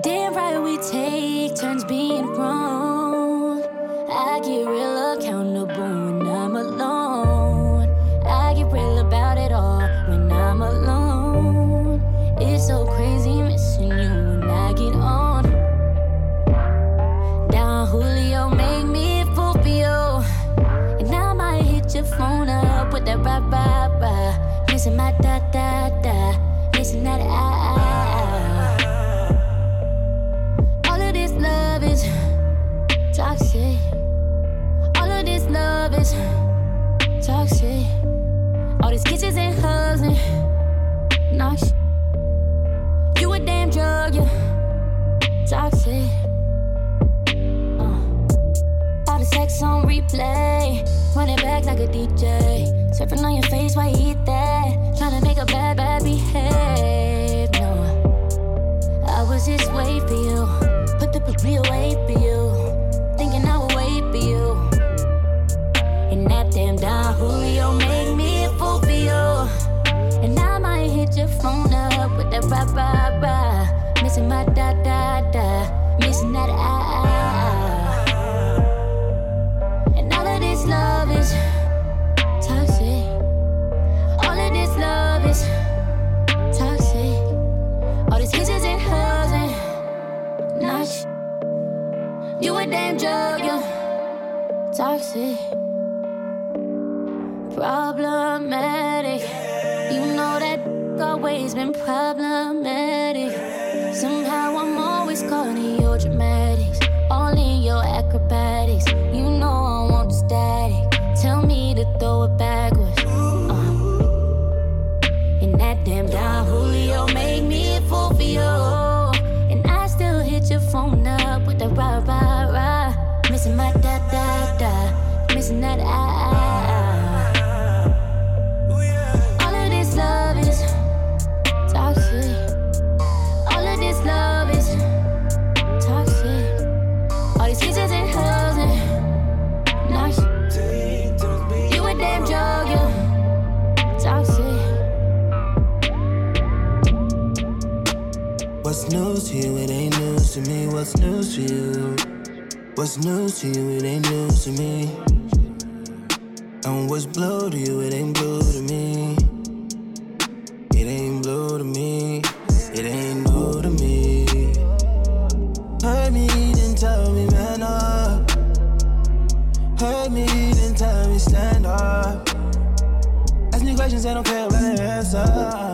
Damn right we take turns being wrong. I get real accountable when I'm alone. I get real about it all when I'm alone. It's so crazy missing you when I get on. Don Julio make me you. And I might hit your phone up with that rah rah rah. Missing my da like a DJ. Surfing on your face while you eat that. Tryna make a bad, bad behave. No, I was just wait for you. Put the real weight for you. Thinking I would wait for you. And that damn Don Julio made me a fool for you. And I might hit your phone up with that rah rah rah. Missing my da da da. Missing that ah ah Damn drug, you toxic. Problematic. You know that always been problematic. To you? What's new to you? It ain't new to me. And what's blue to you? It ain't blue to me. It ain't blue to me. It ain't new to me. Heard me, then tell me man up. Heard me, then tell me stand up. Ask me questions, I don't care about the answers.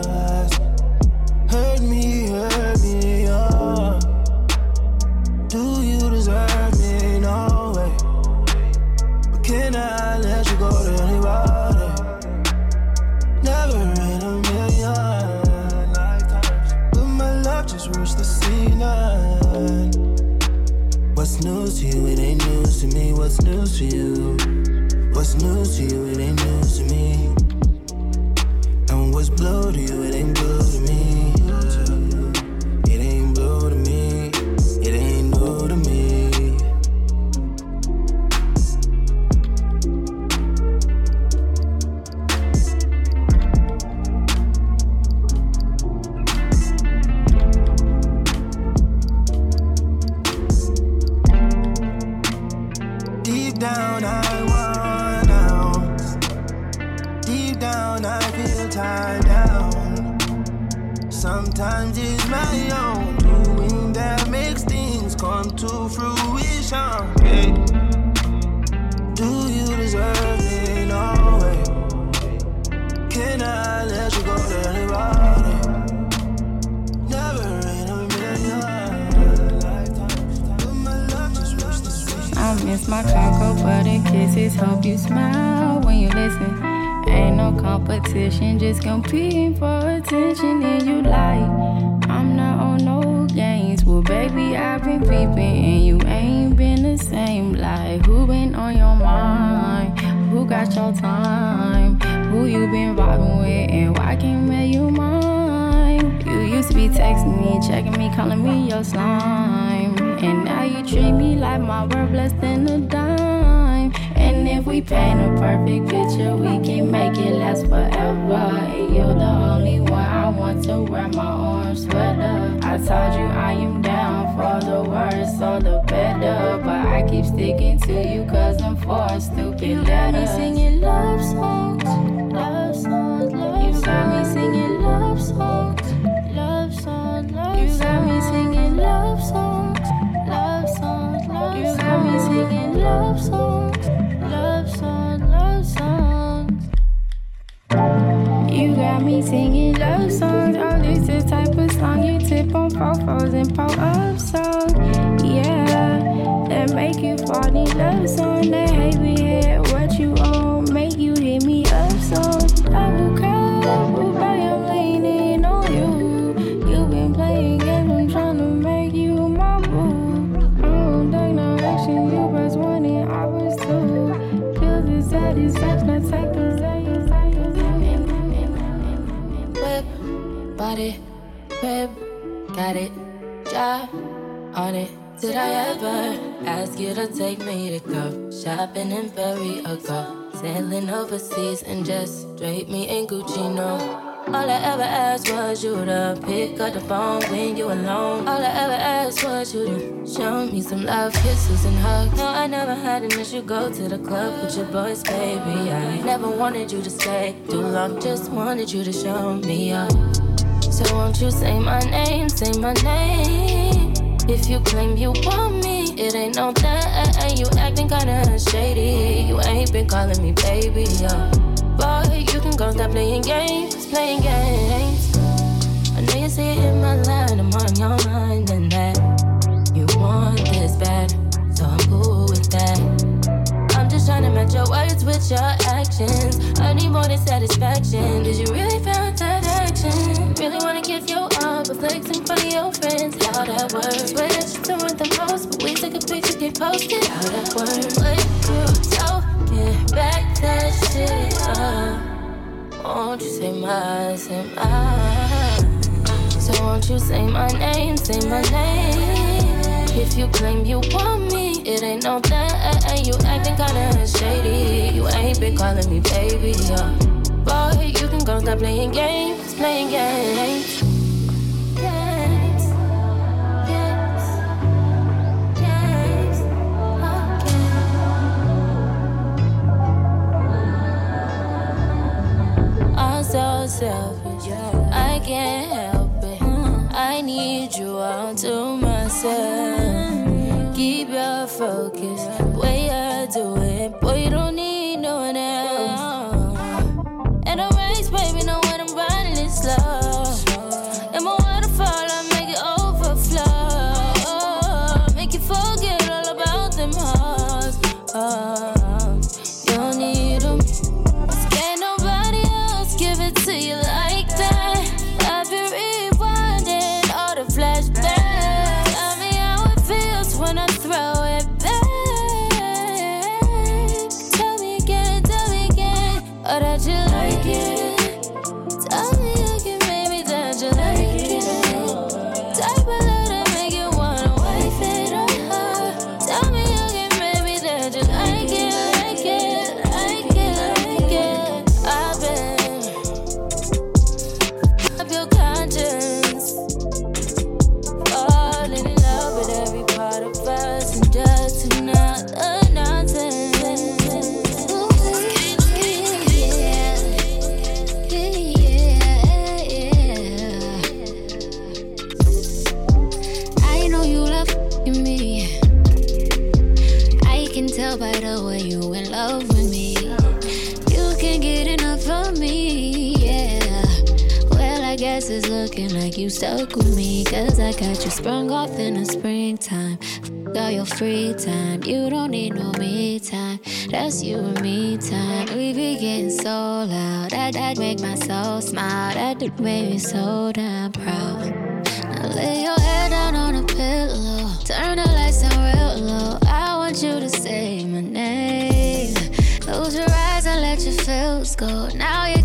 Who been on your mind? Who got your time? Who you been vibing with, and why can't make you mine? You used to be texting me, checking me, calling me your slime. And now you treat me like my worth less than a dime. If we paint a perfect picture, we can make it last forever. And you're the only one I want to wear my orange sweater. I told you I am down for the worse or the better. But I keep sticking to you cause I'm for a stupid You got me singing love songs, love songs, love songs. You got me singing love songs, love songs, love You got me singing love songs, love songs, love You got me singing love songs, songs. You got me singing love songs. Type of song you tip on fofos and pop up songs. Yeah, that make you fall in love song. That head, what body, whip, got it, job on it. Did I ever ask you to take me to go shopping in Paris or go sailing overseas and just drape me in Gucci? No. All I ever asked was you to pick up the phone when you alone. All I ever asked was you to show me some love, kisses and hugs. No, I never had an issue. Go to the club with your boys, baby. I never wanted you to stay too long. Just wanted you to show me up. So won't you say my name, say my name? If you claim you want me, it ain't no that. You acting kinda shady. You ain't been calling me baby, yeah. Boy, you can go stop playing games, playing games. I know you see it in my line, I'm on your mind, and that you want this bad, so I'm cool with that. I'm just trying to match your words with your actions. I need more than satisfaction. Did you really feel that action? Really wanna give you all, but flex in front your friends. How that works? Swear that you're doing the most, but we take a picture, get posted. How that works? What you talking? Back that shit up. Won't you say my, say my? So won't you say my name, say my name? If you claim you want me, it ain't no that. You acting kinda shady. You ain't been calling me baby, yeah. Boy, you can go stop playing games, playing games. Games, games, games. I'm so selfish, I can't help it. I need you all to myself. Keep your focus, way I do it. Boy, you don't need you stuck with me. Cause I got you sprung off in the springtime. F- All your free time. You don't need no me time. That's you and me time. We be getting so loud. That, that make my soul smile. That do make me so damn proud. Now lay your head down on a pillow. Turn the lights down real low. I want you to say my name. Close your eyes and let your feels go. Now you're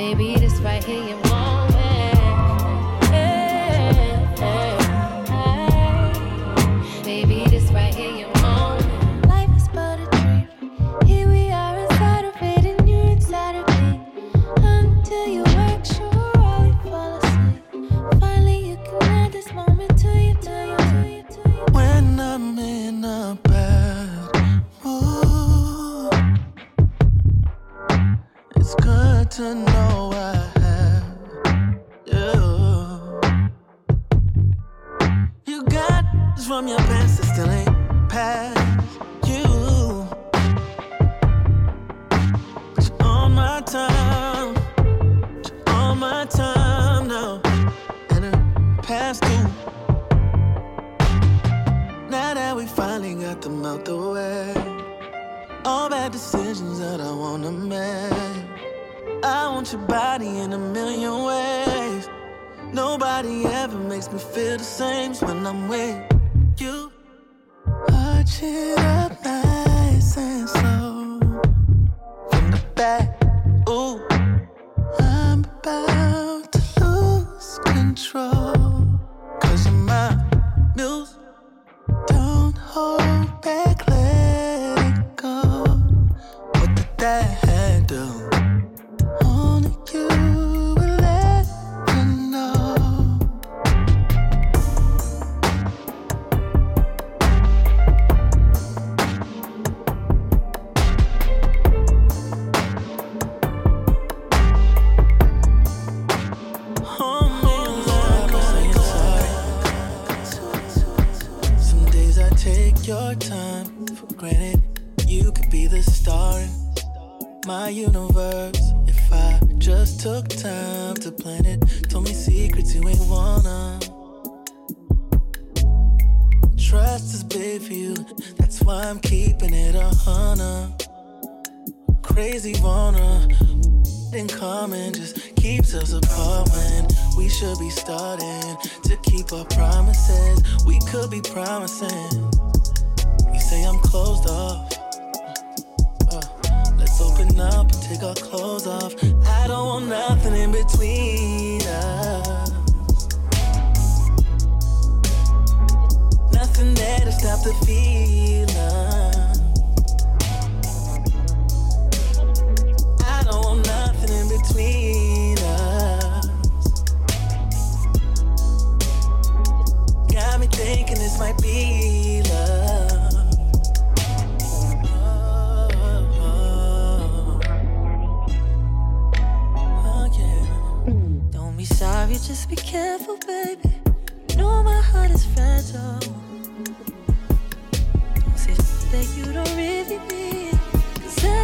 baby, this right here.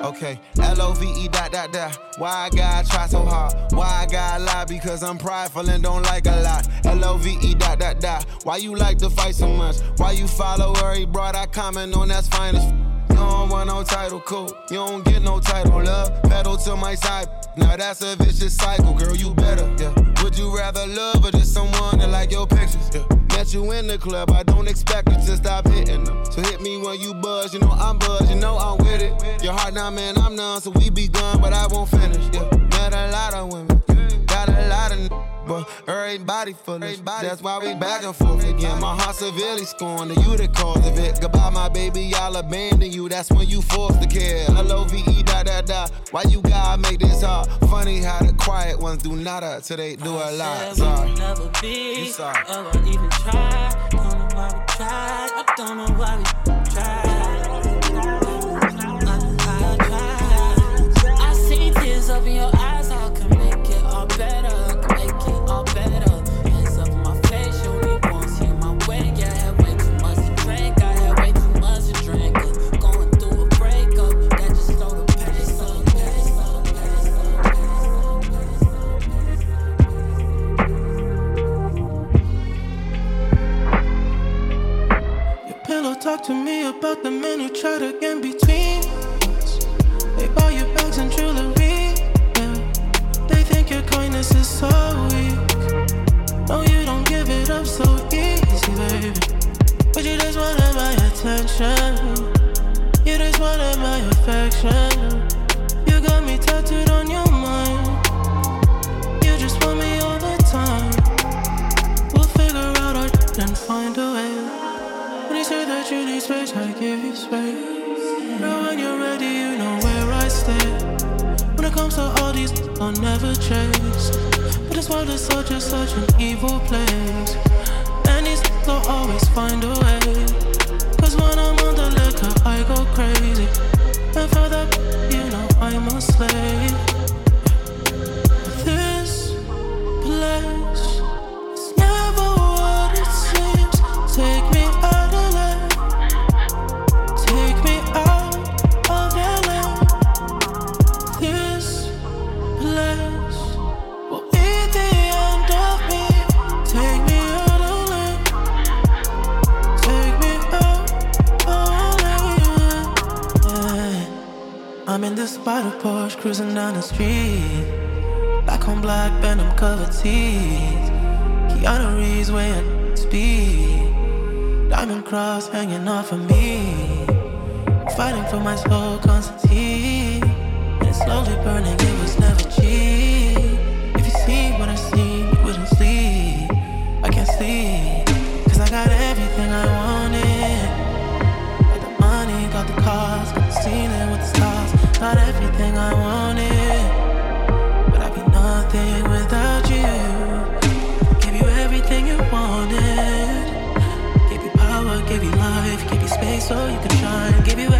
Okay, L-O-V-E dot dot dot. Why I gotta try so hard? Why I gotta lie? Because I'm prideful and don't like a lot. L-O-V-E dot dot dot. Why you like to fight so much? Why you follow where he brought? I comment on that's fine as You don't want no title, cool. You don't get no title, love. Pedal to my side. Now that's a vicious cycle, girl. You better, yeah. Would you rather love or just someone that like your pictures? Yeah. Met you in the club, I don't expect you to stop hitting them. So hit me when you buzz, you know I'm buzz, you know I'm with it. Your heart now, man, I'm none, so we begun, but I won't finish. Yeah, met a lot of women, a lot of but everybody foolish. That's why we back and forth again. My heart severely scorned, and you the cause of it. Goodbye, my baby, I'll abandon you. That's when you forced to care. L O V E da da da. Why you gotta make this hard? Funny how the quiet ones do nada till they do a lot. Sorry. Never be, you sorry. or even try. Don't know why we tried. I don't know why we tried. I, I, I tried. I see tears up in your eyes, talk to me about the men who try to get between us. They buy you bags and jewelry. Yeah. They think your kindness is so weak. No, you don't give it up so easy, baby. But you just wanted my attention. You just wanted my affection. You got me tattooed on your mind. You just want me all the time. We'll figure out our and find a space, I give you space. Now when you're ready, you know where I stay. When it comes to all these, I'll never chase. But this world is such a such an evil place. And these will always find a way. Cause when I'm on the liquor, I go crazy. And for that, you know I'm a slave. Covered teeth. Keanu Reeves weighing speed. Diamond cross hanging off of me. Fighting for my soul, Constantine. And it's slowly burning, it was never cheap. If you see what I see, you wouldn't sleep. I can't sleep, cause I got everything I wanted. Got the money, got the cars, got the ceiling with the stars. Got everything I wanted, so you can shine. Give you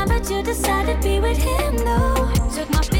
time, but you decided to be with him, though. Took my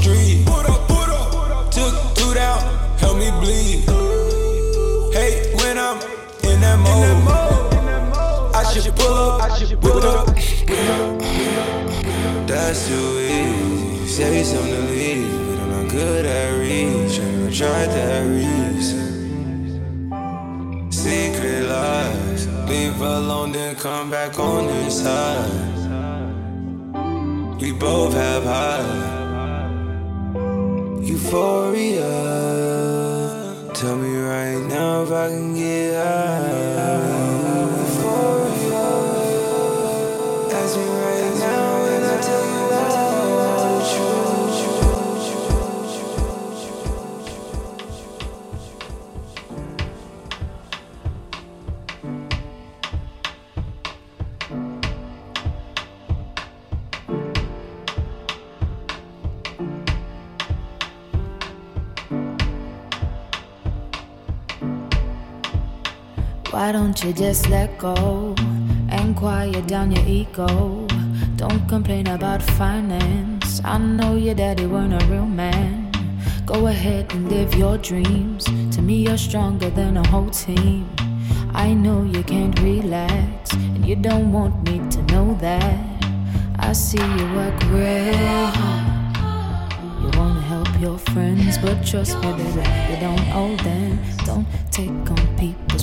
street. Put up, put up. Took two down, help me bleed. Hey, when I'm in that mode, I should pull up, I should it up. That's too easy. Say something to leave, but I'm not good at reaching. I tried that reason. Secret lies, leave alone, then come back on this side. We both have high euphoria. Tell me right now if I can get high. Why don't you just let go and quiet down your ego? Don't complain about finance. I know your daddy weren't a real man. Go ahead and live your dreams. To me, you're stronger than a whole team. I know you can't relax, and you don't want me to know that. I see you work real hard. You wanna help your friends, but trust me, baby, you don't owe them. Don't take on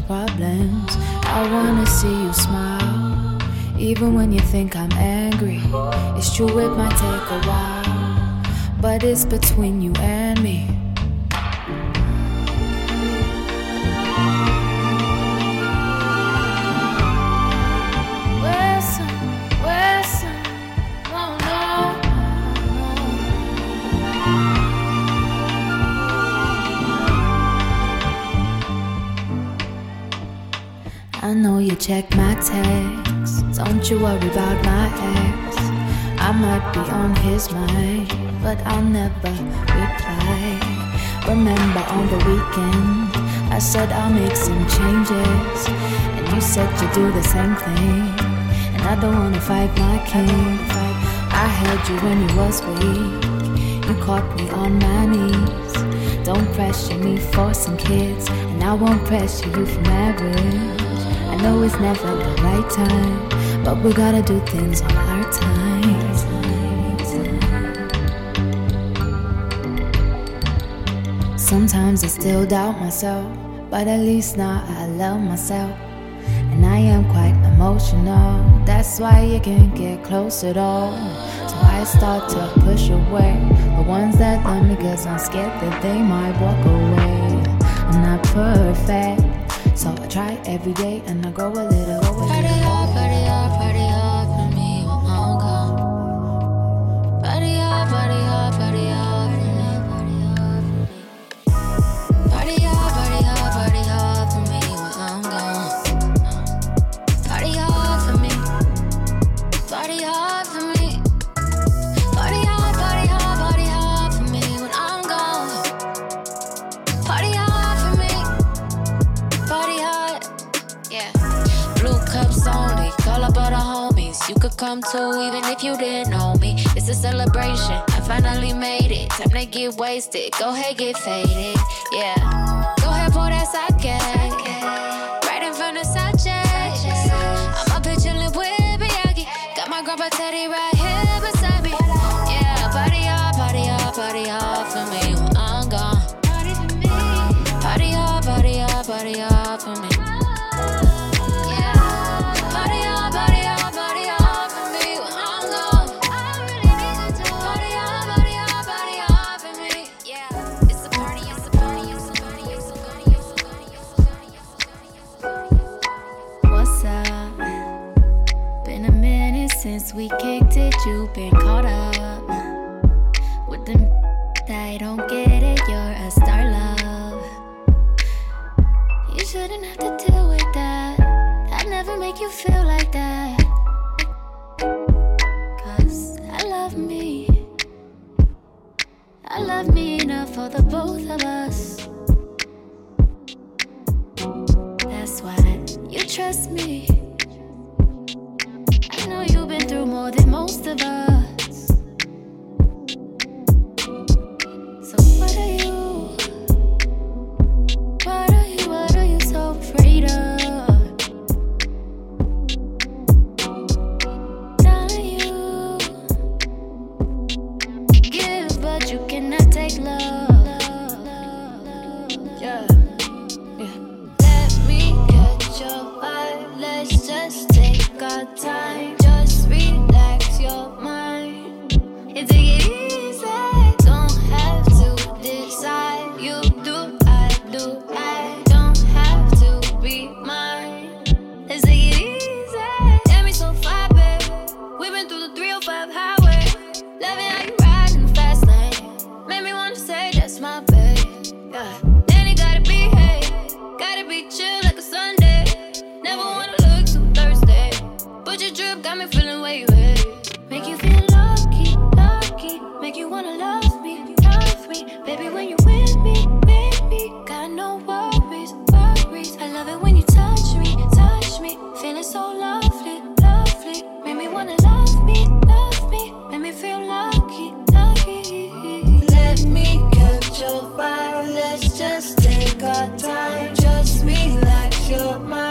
problems. I wanna see you smile, even when you think I'm angry. It's true, it might take a while, but it's between you and me. know you check my texts. Don't you worry about my ex. I might be on his mind, but I'll never reply. Remember on the weekend, I said I'll make some changes. And you said you'd do the same thing. And I don't wanna fight my king. I held you when you was weak. You caught me on my knees. Don't pressure me for some kids, and I won't pressure you for marriage. I know it's never the right time, but we gotta do things on our time. Sometimes I still doubt myself, but at least now I love myself. And I am quite emotional, that's why you can't get close at all. So I start to push away the ones that love me, cause I'm scared that they might walk away. I'm not perfect try every day and I grow a little. Go a little. Time to get wasted. Go ahead, get faded. Yeah. Go ahead, pour that sake. Right in front of Sanchez. I'm up here chilling with Miyagi. Got my grandpa Teddy right. we kicked it, you been caught up with them that don't get it. You're a star, love. You shouldn't have to deal with that. I'd never make you feel like that. Cause I love me. I love me enough for the both of us. take our time, just relax your mind.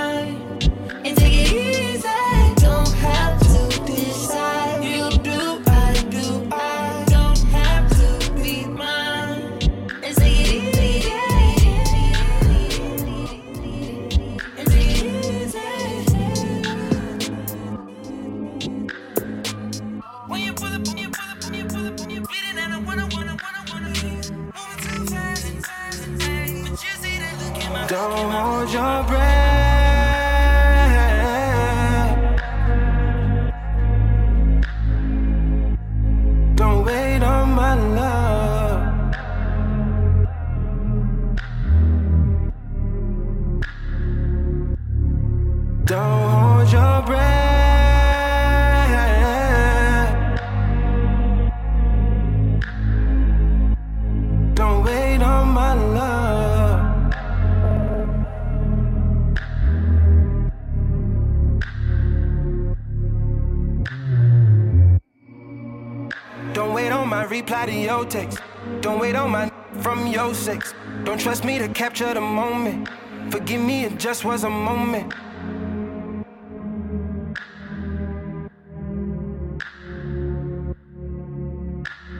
Capture the moment. Forgive me, it just was a moment.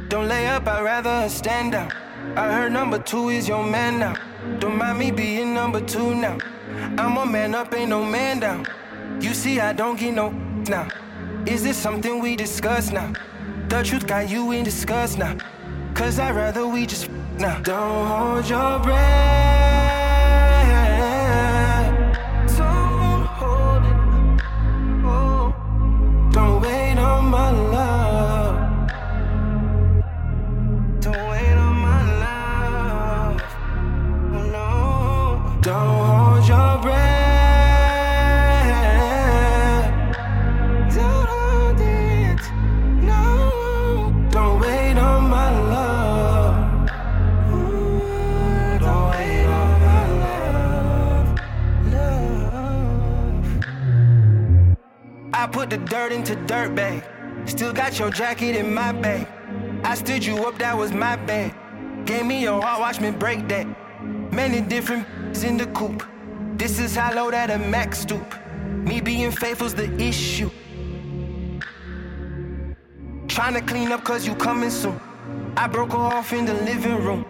Don't lay up, I'd rather stand down. I heard number two is your man now. Don't mind me being number two now. I'm a man up, ain't no man down. You see, I don't get no now. Is this something we discuss now? The truth got you in disgust now. Cause I'd rather we just now. Don't hold your breath. I put the dirt into dirt bag. Still got your jacket in my bag. I stood you up, that was my bad. Gave me your heart, watch me break that. Many different in the coop. This is how low that a max stoop. Me being faithful's the issue. Trying to clean up cause you coming soon. I broke her off in the living room.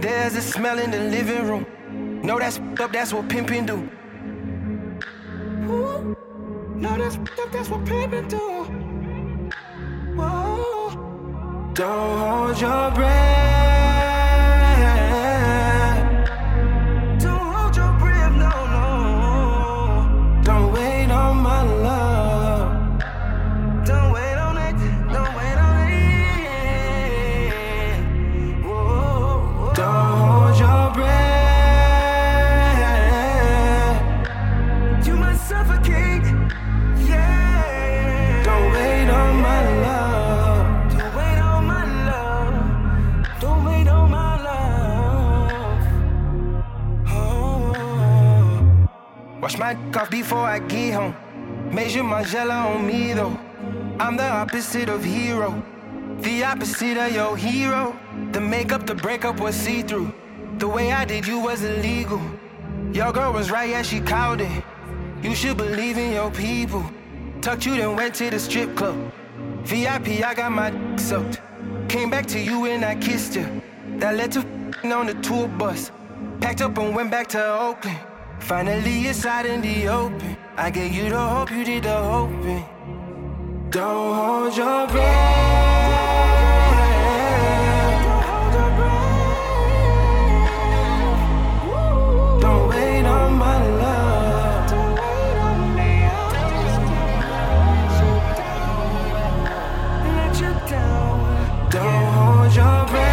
There's a smell in the living room. No, that's up, that's what pimpin' do. Ooh. No, that's that's what pimpin' do. Whoa. Don't hold your breath. Opposite of hero. The opposite of your hero. The makeup, the breakup was see through. The way I did you was illegal. Your girl was right, yeah, she called it. You should believe in your people. Tucked you, then went to the strip club. VIP, I got my dick soaked. Came back to you and I kissed you. That led to f***ing on the tour bus. Packed up and went back to Oakland. Finally, it's out in the open. I gave you the hope, you did the hoping. Don't hold your breath. Don't wait on my love. Don't hold your breath.